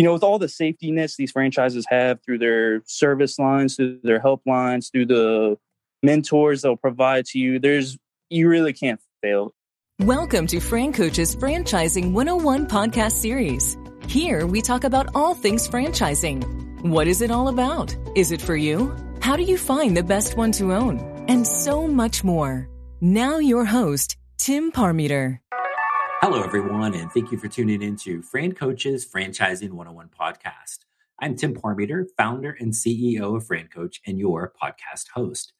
you know, with all the safety nets these franchises have through their service lines, through their helplines, through the mentors they'll provide to you, there's you really can't fail. Welcome to Fran Coach's Franchising 101 podcast series. Here we talk about all things franchising. What is it all about? Is it for you? How do you find the best one to own? And so much more. Now your host, Tim Parmeter. Hello, everyone, and thank you for tuning in to Fran Coach's Franchising 101 podcast. I'm Tim Parmeter, founder and CEO of Fran Coach and your podcast host.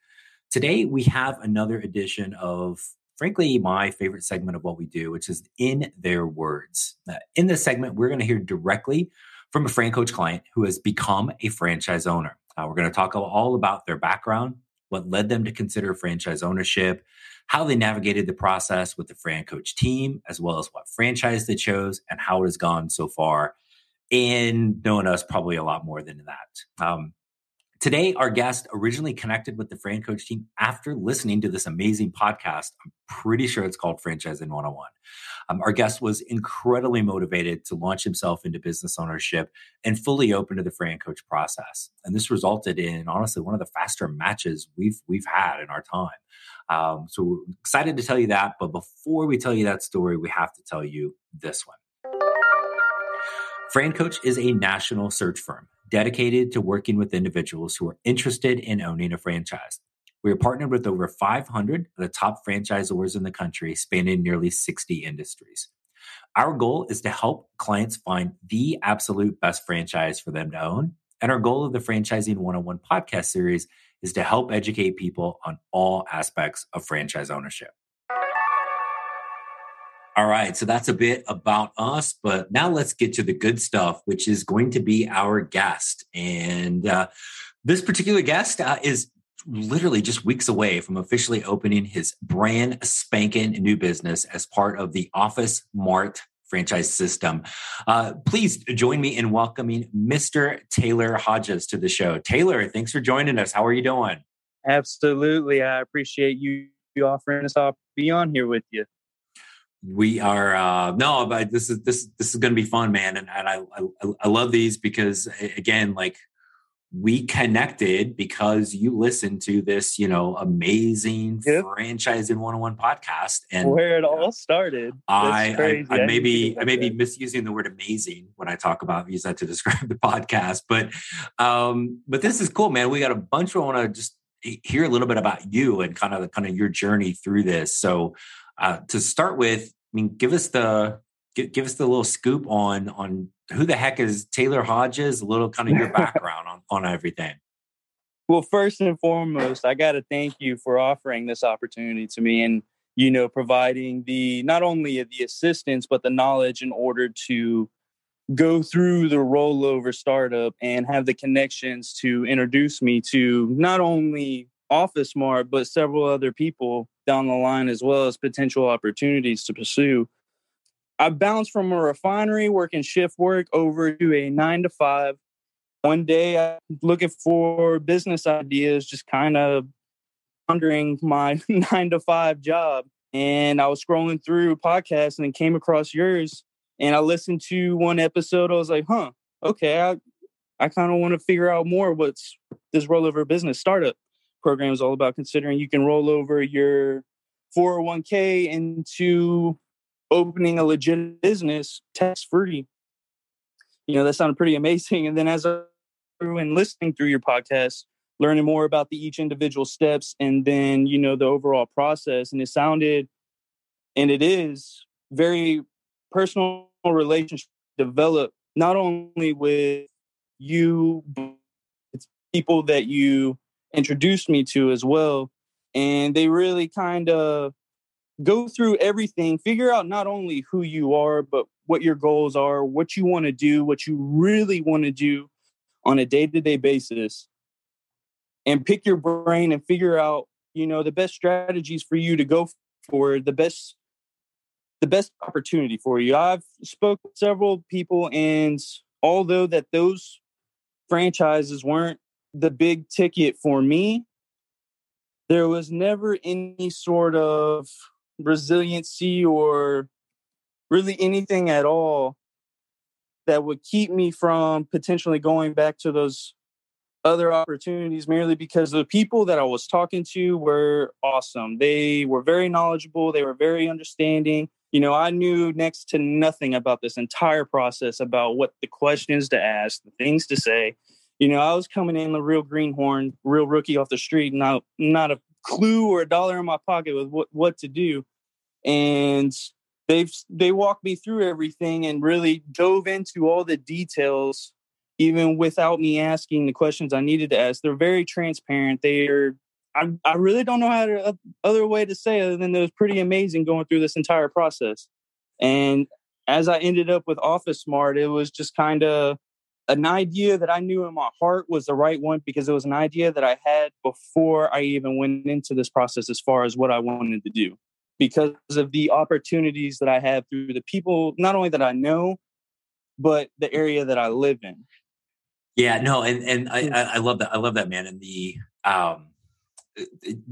Today, we have another edition of, frankly, my favorite segment of what we do, which is In Their Words. In this segment, we're going to hear directly from a Fran Coach client who has become a franchise owner. Uh, we're going to talk all about their background, what led them to consider franchise ownership, how they navigated the process with the Fran Coach team, as well as what franchise they chose and how it has gone so far. And knowing us probably a lot more than that. Um, Today, our guest originally connected with the Fran Coach team after listening to this amazing podcast. I'm pretty sure it's called Franchising 101. Um, our guest was incredibly motivated to launch himself into business ownership and fully open to the Fran Coach process. And this resulted in honestly one of the faster matches we've we've had in our time. Um, so we're excited to tell you that. But before we tell you that story, we have to tell you this one. Fran Coach is a national search firm dedicated to working with individuals who are interested in owning a franchise. We are partnered with over 500 of the top franchisors in the country, spanning nearly 60 industries. Our goal is to help clients find the absolute best franchise for them to own. And our goal of the Franchising 101 podcast series is to help educate people on all aspects of franchise ownership. All right, so that's a bit about us, but now let's get to the good stuff, which is going to be our guest. And uh, this particular guest uh, is literally just weeks away from officially opening his brand spanking new business as part of the Office Mart franchise system. Uh, please join me in welcoming Mr. Taylor Hodges to the show. Taylor, thanks for joining us. How are you doing? Absolutely. I appreciate you, offering us to be on here with you we are uh no but this is this this is gonna be fun man and, and I, I i love these because again like we connected because you listened to this you know amazing yep. franchising 101 podcast and where it all started. I, I, I may be i may be misusing the word amazing when i talk about use that to describe the podcast but um but this is cool man. We got a bunch of want to just hear a little bit about you and kind of kind of your journey through this. So uh, to start with, I mean, give us the give, give us the little scoop on on who the heck is Taylor Hodges, a little kind of your background on, on everything. Well, first and foremost, I got to thank you for offering this opportunity to me and you know providing the not only the assistance but the knowledge in order to go through the rollover startup and have the connections to introduce me to not only Office Mart but several other people down the line as well as potential opportunities to pursue. I bounced from a refinery working shift work over to a nine to five. One day, I'm looking for business ideas, just kind of wondering my nine to five job. And I was scrolling through podcasts and then came across yours. And I listened to one episode. I was like, huh, okay, I, I kind of want to figure out more what's this rollover business startup program is all about considering you can roll over your 401k into opening a legit business tax free. You know, that sounded pretty amazing. And then as I and listening through your podcast, learning more about the each individual steps and then, you know, the overall process. And it sounded and it is very personal relationship developed not only with you, it's people that you introduced me to as well. And they really kind of go through everything, figure out not only who you are, but what your goals are, what you want to do, what you really want to do on a day to day basis, and pick your brain and figure out, you know, the best strategies for you to go for the best the best opportunity for you. I've spoke with several people and although that those franchises weren't the big ticket for me, there was never any sort of resiliency or really anything at all that would keep me from potentially going back to those other opportunities merely because the people that I was talking to were awesome. They were very knowledgeable, they were very understanding. You know, I knew next to nothing about this entire process, about what the questions to ask, the things to say. You know, I was coming in the real greenhorn, real rookie off the street, not not a clue or a dollar in my pocket with what, what to do. And they've they walked me through everything and really dove into all the details even without me asking the questions I needed to ask. They're very transparent. They're I, I really don't know how to uh, other way to say other than it was pretty amazing going through this entire process. And as I ended up with Office Mart, it was just kind of an idea that I knew in my heart was the right one because it was an idea that I had before I even went into this process as far as what I wanted to do. Because of the opportunities that I have through the people, not only that I know, but the area that I live in. Yeah, no, and and I, I love that. I love that man. And the um,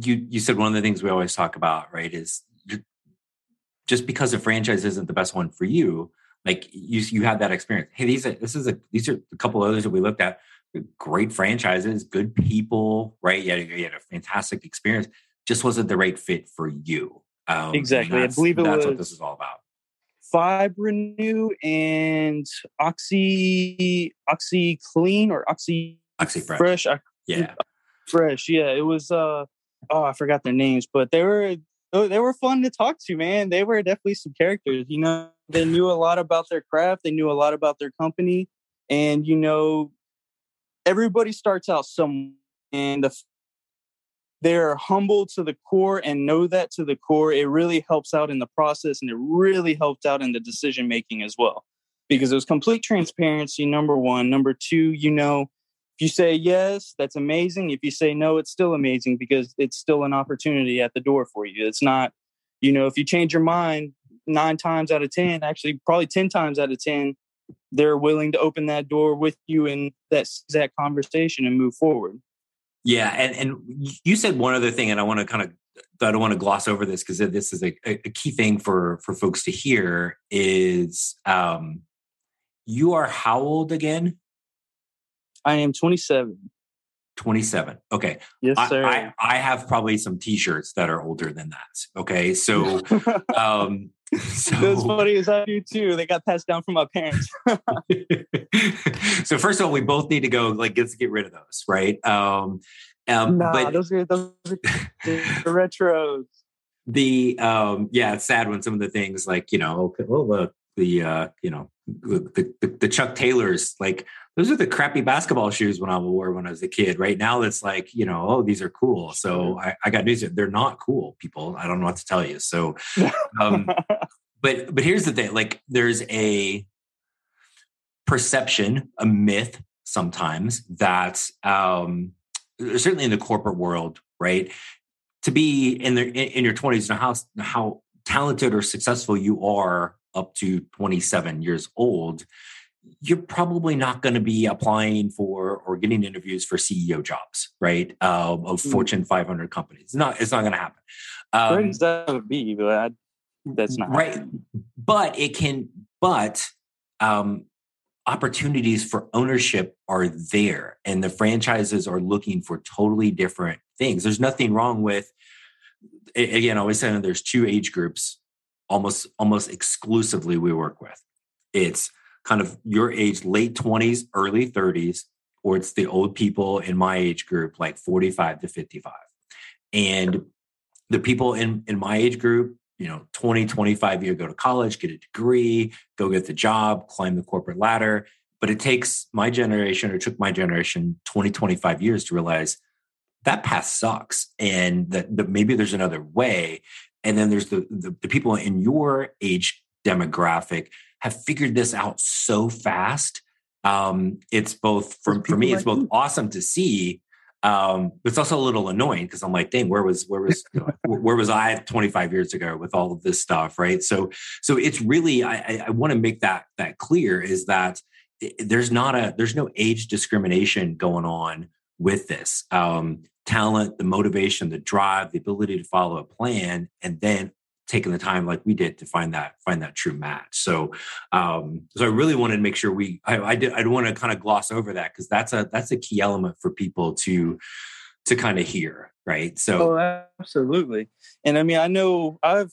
you you said one of the things we always talk about, right, is just because a franchise isn't the best one for you, like you you had that experience. Hey, these are this is a these are a couple others that we looked at. Great franchises, good people, right? You had, you had a fantastic experience. Just wasn't the right fit for you. Um, exactly. I believe it that's what this is all about. Fibrenew and Oxy Oxy Clean or Oxy Oxi Fresh. Fresh. Yeah. Fresh. Yeah. It was uh oh I forgot their names, but they were they were fun to talk to, man. They were definitely some characters. You know, they knew a lot about their craft, they knew a lot about their company. And you know, everybody starts out some and the they're humble to the core and know that to the core, it really helps out in the process and it really helped out in the decision making as well. Because it was complete transparency, number one. Number two, you know, if you say yes, that's amazing. If you say no, it's still amazing because it's still an opportunity at the door for you. It's not, you know, if you change your mind nine times out of 10, actually, probably 10 times out of 10, they're willing to open that door with you in that exact conversation and move forward. Yeah, and and you said one other thing, and I want to kind of I don't want to gloss over this because this is a, a, key thing for for folks to hear is um, you are how old again? I am 27. 27. Okay. Yes, sir. I, I, I, have probably some t-shirts that are older than that. Okay. So um so That's funny as I do too. They got passed down from my parents. so first of all, we both need to go like get get rid of those, right? Um um nah, but those are those are the retros. The um yeah, it's sad when some of the things like, you know, okay, well the the uh, you know, the, the, the Chuck Taylors, like those are the crappy basketball shoes when I wore when I was a kid. Right now, it's like you know, oh, these are cool. So I, I got news. They're not cool, people. I don't know what to tell you. So, um, but but here's the thing: like, there's a perception, a myth sometimes that um, certainly in the corporate world, right? To be in the in, your 20s, and how how talented or successful you are up to 27 years old, you're probably not going to be applying for or getting interviews for CEO jobs, right? Uh, of mm. Fortune 500 companies. It's not. It's not going to happen. Um, that would be, but that's not right. Happening. But it can. But um, opportunities for ownership are there, and the franchises are looking for totally different things. There's nothing wrong with. Again, I always say there's two age groups almost almost exclusively we work with. It's kind of your age, late 20s, early 30s, or it's the old people in my age group, like 45 to 55. And the people in, in my age group, you know, 20, 25 year go to college, get a degree, go get the job, climb the corporate ladder. But it takes my generation, or took my generation 20, 25 years to realize that path sucks and that, that maybe there's another way. And then there's the, the, the people in your age demographic have figured this out so fast. Um, it's both for, for me, it's both awesome to see. Um, but it's also a little annoying because I'm like, dang, where was where was where was I 25 years ago with all of this stuff, right? So so it's really I, I, I want to make that that clear is that there's not a there's no age discrimination going on with this. Um, talent, the motivation, the drive, the ability to follow a plan, and then taken the time like we did to find that find that true match. So um, so I really wanted to make sure we I, I did I don't want to kind of gloss over that because that's a that's a key element for people to to kind of hear, right? So oh, absolutely. And I mean I know I've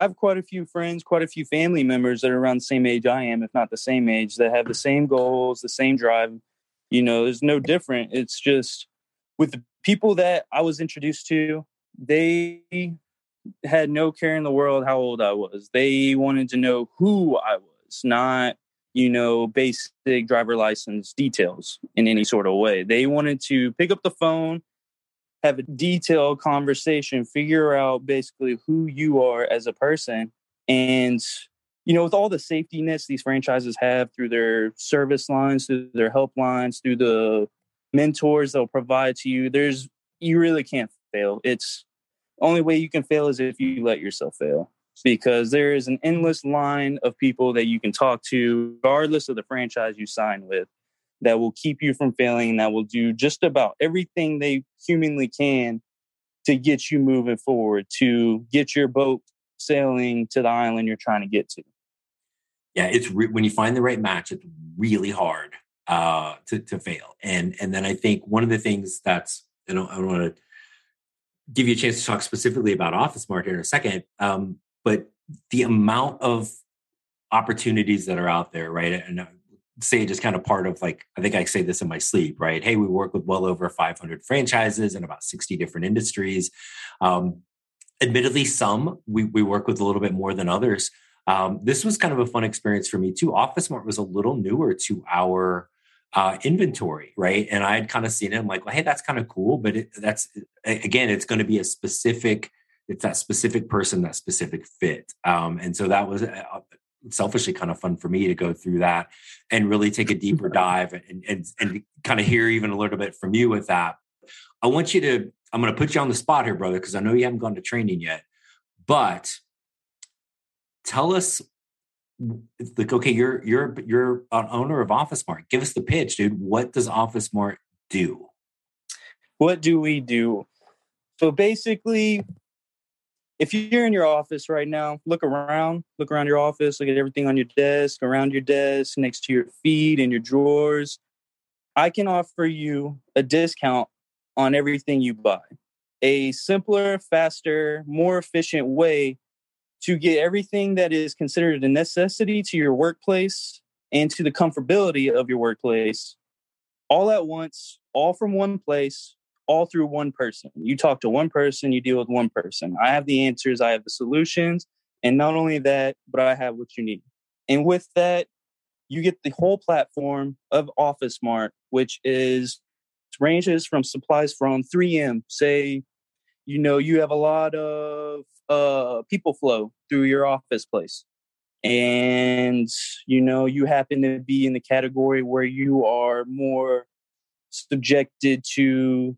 I have quite a few friends, quite a few family members that are around the same age I am, if not the same age, that have the same goals, the same drive. You know, there's no different. It's just with the people that I was introduced to, they had no care in the world how old I was. They wanted to know who I was, not, you know, basic driver license details in any sort of way. They wanted to pick up the phone have a detailed conversation, figure out basically who you are as a person. And, you know, with all the safety nets these franchises have through their service lines, through their helplines, through the mentors they'll provide to you, there's, you really can't fail. It's only way you can fail is if you let yourself fail because there is an endless line of people that you can talk to, regardless of the franchise you sign with that will keep you from failing, that will do just about everything they humanly can to get you moving forward, to get your boat sailing to the island you're trying to get to. Yeah, it's re- when you find the right match, it's really hard uh, to to fail. And and then I think one of the things that's I don't I don't want to give you a chance to talk specifically about office market in a second, um, but the amount of opportunities that are out there, right? And Sage is kind of part of like I think I say this in my sleep, right? Hey, we work with well over 500 franchises in about 60 different industries. Um, admittedly, some we we work with a little bit more than others. Um, this was kind of a fun experience for me too. Office Mart was a little newer to our uh, inventory, right? And I had kind of seen it. I'm like, well, hey, that's kind of cool, but it, that's again, it's going to be a specific. It's that specific person, that specific fit, um, and so that was uh, selfishly kind of fun for me to go through that and really take a deeper dive and, and, and kind of hear even a little bit from you with that. I want you to, I'm going to put you on the spot here, brother, because I know you haven't gone to training yet, but tell us like, okay, you're, you're, you're an owner of Office Mart. Give us the pitch, dude. What does Office Mart do? What do we do? So basically, if you're in your office right now, look around, look around your office, look at everything on your desk, around your desk, next to your feet, in your drawers. I can offer you a discount on everything you buy. A simpler, faster, more efficient way to get everything that is considered a necessity to your workplace and to the comfortability of your workplace all at once, all from one place all through one person. You talk to one person, you deal with one person. I have the answers, I have the solutions. And not only that, but I have what you need. And with that, you get the whole platform of Office Mart, which is ranges from supplies from 3M. Say, you know, you have a lot of uh, people flow through your office place. And, you know, you happen to be in the category where you are more subjected to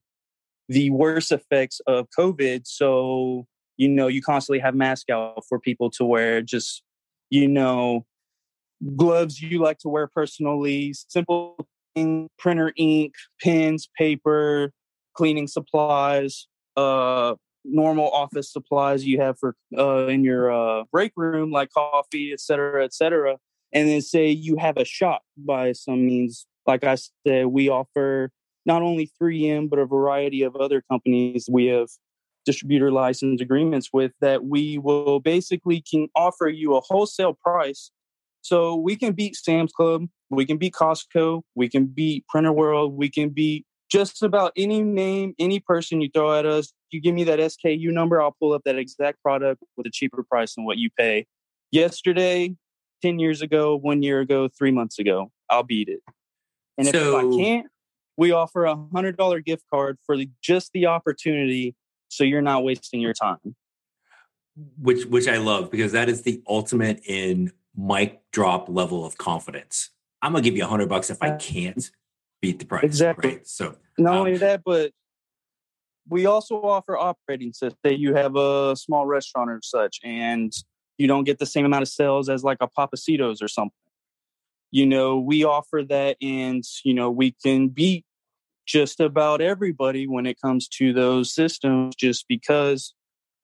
the worst effects of COVID. So, you know, you constantly have masks out for people to wear, just, you know, gloves you like to wear personally, simple thing, printer ink, pens, paper, cleaning supplies, uh, normal office supplies you have for uh, in your uh, break room, like coffee, et cetera, et cetera. And then say you have a shop by some means. Like I said, we offer not only 3M, but a variety of other companies we have distributor license agreements with that we will basically can offer you a wholesale price. So we can beat Sam's Club, we can beat Costco, we can beat Printer World, we can beat just about any name, any person you throw at us. You give me that SKU number, I'll pull up that exact product with a cheaper price than what you pay. Yesterday, 10 years ago, one year ago, three months ago, I'll beat it. And so, if I can't, we offer a hundred dollar gift card for the, just the opportunity so you're not wasting your time which which i love because that is the ultimate in mic drop level of confidence i'm gonna give you a hundred bucks if i uh, can't beat the price exactly right? so not um, only that but we also offer operating systems that you have a small restaurant or such and you don't get the same amount of sales as like a Papasitos or something you know we offer that and you know we can beat just about everybody when it comes to those systems just because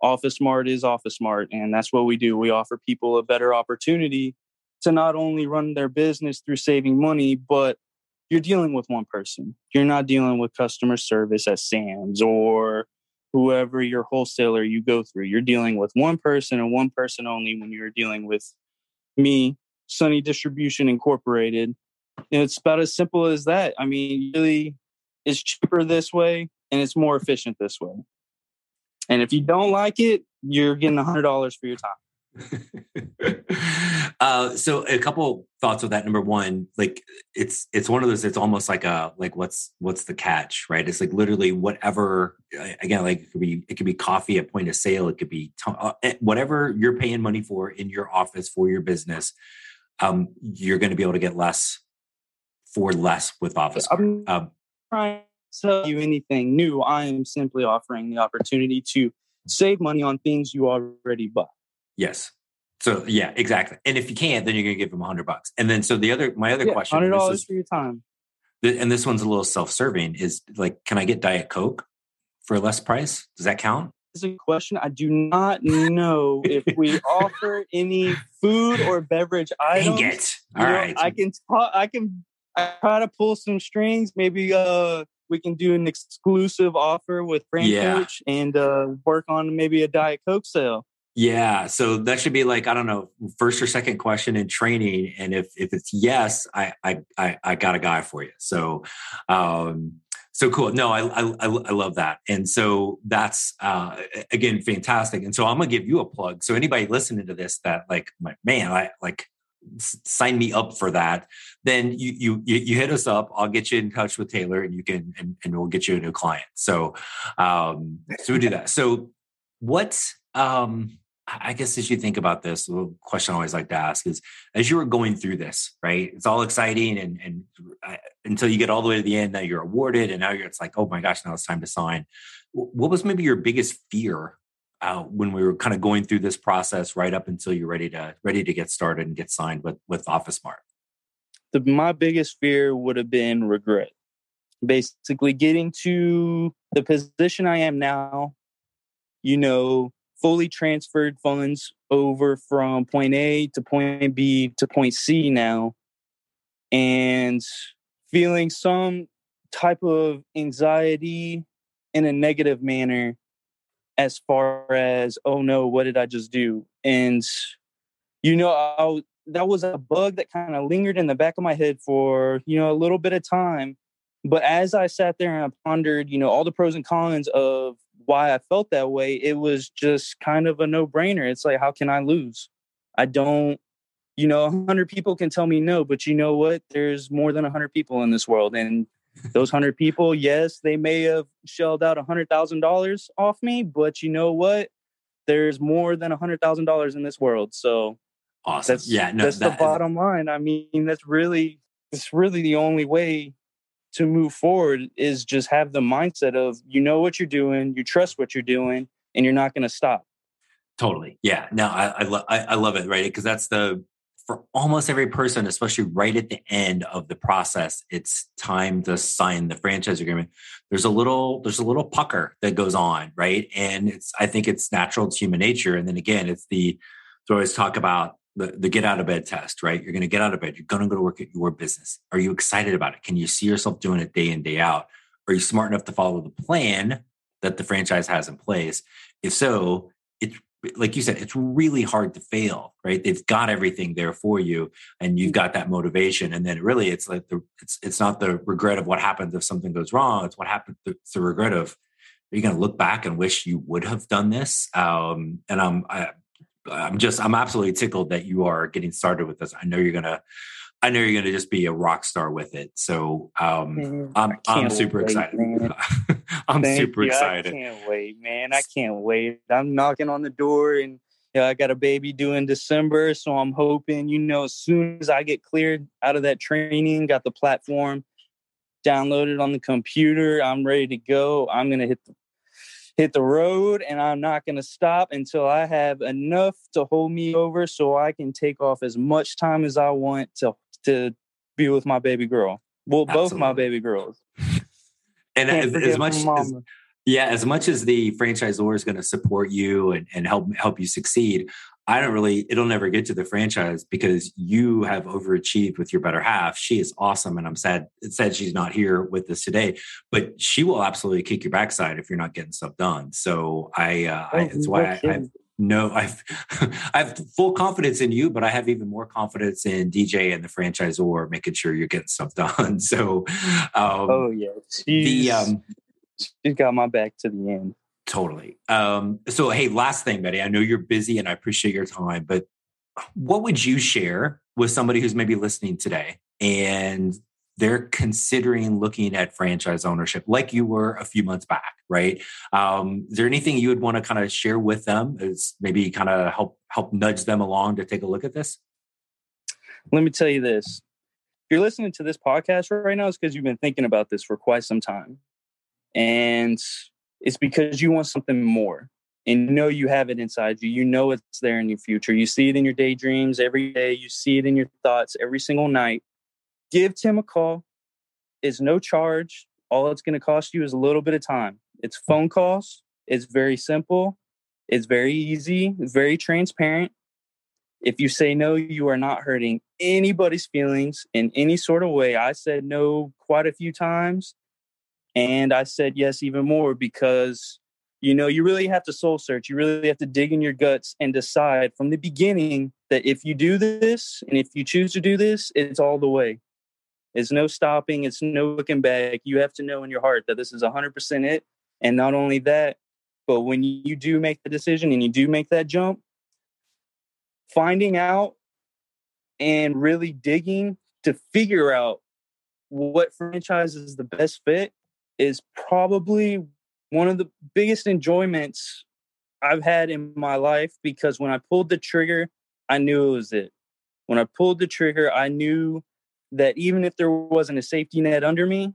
Office Mart is Office Mart, and that's what we do. We offer people a better opportunity to not only run their business through saving money, but you're dealing with one person. You're not dealing with customer service at Sam's or whoever your wholesaler you go through. You're dealing with one person and one person only when you're dealing with me, Sunny Distribution Incorporated. And it's about as simple as that. I mean, really, it's cheaper this way and it's more efficient this way. And if you don't like it, you're getting $100 for your time. uh, so a couple thoughts with that. Number one, like it's it's one of those. It's almost like a like what's what's the catch, right? It's like literally whatever. Again, like it could be it could be coffee at point of sale. It could be t- uh, eh, whatever you're paying money for in your office for your business. Um, you're going to be able to get less for less with Office. I'm um, trying to tell you anything new. I am simply offering the opportunity to save money on things you already bought. Yes. So yeah, exactly. And if you can't, then you're going to give them a hundred bucks. And then so the other, my other yeah, question, hundred dollars for your time. And this one's a little self-serving. Is like, can I get Diet Coke for a less price? Does that count? Is a question. I do not know if we offer any food or beverage items. Dang it! All you right. know, I can talk. I can I try to pull some strings. Maybe uh we can do an exclusive offer with Fran yeah. Coach and uh, work on maybe a Diet Coke sale. Yeah, so that should be like I don't know, first or second question in training, and if if it's yes, I I I, I got a guy for you. So, um, so cool. No, I I I love that, and so that's uh, again fantastic. And so I'm gonna give you a plug. So anybody listening to this that like, my man, I like sign me up for that then you, you you hit us up i'll get you in touch with taylor and you can and, and we'll get you a new client so um so we do that so what um I guess as you think about this, the question I always like to ask is, as you were going through this, right? It's all exciting, and and uh, until you get all the way to the end, that you're awarded, and now you're it's like, oh my gosh, now it's time to sign. What was maybe your biggest fear uh, when we were kind of going through this process, right up until you're ready to ready to get started and get signed with with Office Mart? The, my biggest fear would have been regret. Basically, getting to the position I am now, you know, fully transferred funds over from point A to point B to point C now. And feeling some type of anxiety in a negative manner as far as oh no what did i just do? And you know I, that was a bug that kind of lingered in the back of my head for you know a little bit of time. But as i sat there and I pondered you know all the pros and cons of why I felt that way, it was just kind of a no brainer. It's like, how can I lose? I don't, you know, 100 people can tell me no, but you know what? There's more than 100 people in this world. And those 100 people, yes, they may have shelled out $100,000 off me, but you know what? There's more than $100,000 in this world. So awesome. That's, yeah, no, that's that, the bottom line. I mean, that's really, it's really the only way to move forward is just have the mindset of you know what you're doing, you trust what you're doing, and you're not going to stop. Totally. Yeah. No, I I, lo- I, I love it. Right. Because that's the for almost every person, especially right at the end of the process, it's time to sign the franchise agreement. There's a little, there's a little pucker that goes on, right? And it's, I think it's natural, it's human nature. And then again, it's the, I always talk about the, the get out of bed test, right? You're going to get out of bed. You're going to go to work at your business. Are you excited about it? Can you see yourself doing it day in, day out? Are you smart enough to follow the plan that the franchise has in place? If so, it's like you said, it's really hard to fail, right? They've got everything there for you and you've got that motivation. And then really it's like the, it's, it's not the regret of what happens if something goes wrong. It's what happens. It's the regret of, are you going to look back and wish you would have done this? Um, and I'm, I, I'm just I'm absolutely tickled that you are getting started with this. I know you're gonna I know you're gonna just be a rock star with it. So um, I'm I'm super wait, excited. I'm Thank super you. excited. I can't wait, man. I can't wait. I'm knocking on the door and yeah, I got a baby due in December, so I'm hoping, you know, as soon as I get cleared out of that training, got the platform downloaded on the computer, I'm ready to go. I'm gonna hit the hit the road and I'm not going to stop until I have enough to hold me over so I can take off as much time as I want to to be with my baby girl. Well, Absolutely. both my baby girls. And as, as much as, Yeah, as much as the franchisor is going to support you and, and help help you succeed, I don't really, it'll never get to the franchise because you have overachieved with your better half. She is awesome. And I'm sad, it said she's not here with us today, but she will absolutely kick your backside if you're not getting stuff done. So I, uh, oh, I it's why I, I've, no, I've I have full confidence in you, but I have even more confidence in DJ and the franchisor making sure you're getting stuff done. So, um, oh yeah, she's, the um, she's got my back to the end. Totally. Um, so, hey, last thing, Betty, I know you're busy and I appreciate your time, but what would you share with somebody who's maybe listening today and they're considering looking at franchise ownership like you were a few months back, right? Um, is there anything you would want to kind of share with them as maybe kind of help help nudge them along to take a look at this? Let me tell you this. If you're listening to this podcast right now, it's because you've been thinking about this for quite some time. And it's because you want something more and you know you have it inside you. You know it's there in your future. You see it in your daydreams every day. You see it in your thoughts every single night. Give Tim a call. It's no charge. All it's going to cost you is a little bit of time. It's phone calls. It's very simple. It's very easy. It's very transparent. If you say no, you are not hurting anybody's feelings in any sort of way. I said no quite a few times and I said yes even more because, you know, you really have to soul search. You really have to dig in your guts and decide from the beginning that if you do this and if you choose to do this, it's all the way. It's no stopping, it's no looking back. You have to know in your heart that this is 100% it. And not only that, but when you do make the decision and you do make that jump, finding out and really digging to figure out what franchise is the best fit is probably one of the biggest enjoyments I've had in my life because when I pulled the trigger, I knew it was it. When I pulled the trigger, I knew that even if there wasn't a safety net under me,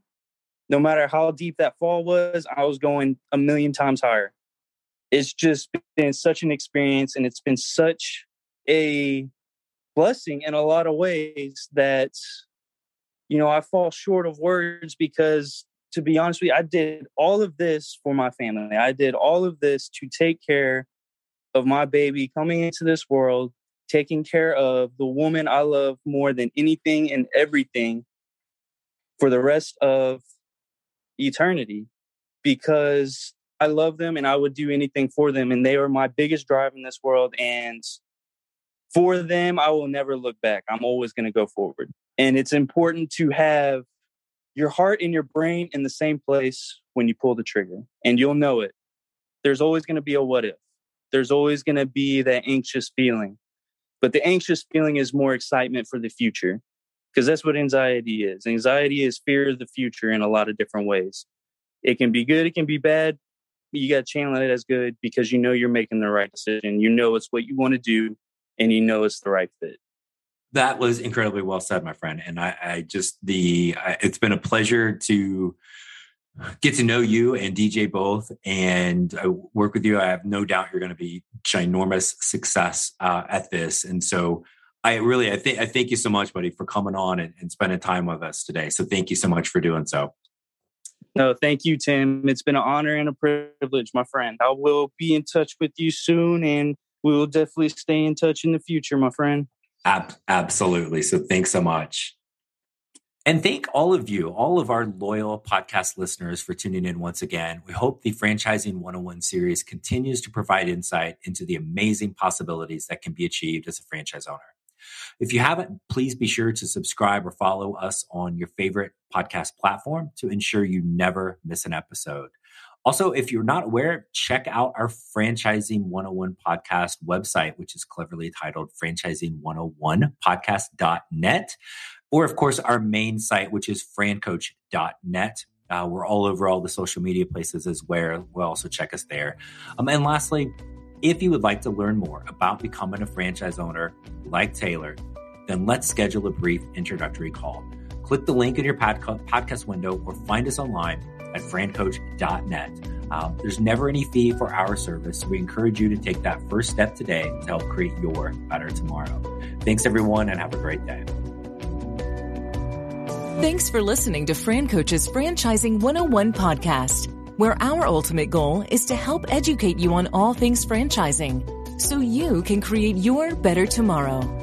no matter how deep that fall was, I was going a million times higher. It's just been such an experience and it's been such a blessing in a lot of ways that, you know, I fall short of words because to be honest with you, I did all of this for my family. I did all of this to take care of my baby coming into this world, taking care of the woman I love more than anything and everything for the rest of eternity because I love them and I would do anything for them. And they are my biggest drive in this world. And for them, I will never look back. I'm always going to go forward. And it's important to have your heart and your brain in the same place when you pull the trigger, and you'll know it. There's always going to be a what if. There's always going to be that anxious feeling. But the anxious feeling is more excitement for the future because that's what anxiety is. Anxiety is fear of the future in a lot of different ways. It can be good, it can be bad. You got to channel it as good because you know you're making the right decision. You know it's what you want to do and you know it's the right fit. That was incredibly well said, my friend. And I, I just the I, it's been a pleasure to get to know you and DJ both and I work with you. I have no doubt you're going to be ginormous success uh, at this. And so I really I think I thank you so much, buddy, for coming on and, and spending time with us today. So thank you so much for doing so. No, thank you, Tim. It's been an honor and a privilege, my friend. I will be in touch with you soon and we will definitely stay in touch in the future, my friend. Ab- absolutely. So thanks so much. And thank all of you, all of our loyal podcast listeners for tuning in once again. We hope the Franchising 101 series continues to provide insight into the amazing possibilities that can be achieved as a franchise owner. If you haven't, please be sure to subscribe or follow us on your favorite podcast platform to ensure you never miss an episode. Also, if you're not aware, check out our Franchising 101 podcast website, which is cleverly titled franchising101podcast.net. Or, of course, our main site, which is francoach.net. Uh, we're all over all the social media places as well. We'll also check us there. Um, and lastly, if you would like to learn more about becoming a franchise owner like Taylor, then let's schedule a brief introductory call. Click the link in your podcast window or find us online at francoach.net. Um, there's never any fee for our service, so we encourage you to take that first step today to help create your better tomorrow. Thanks, everyone, and have a great day. Thanks for listening to Fran Coach's Franchising 101 podcast. where our ultimate goal is to help educate you on all things franchising so you can create your better tomorrow.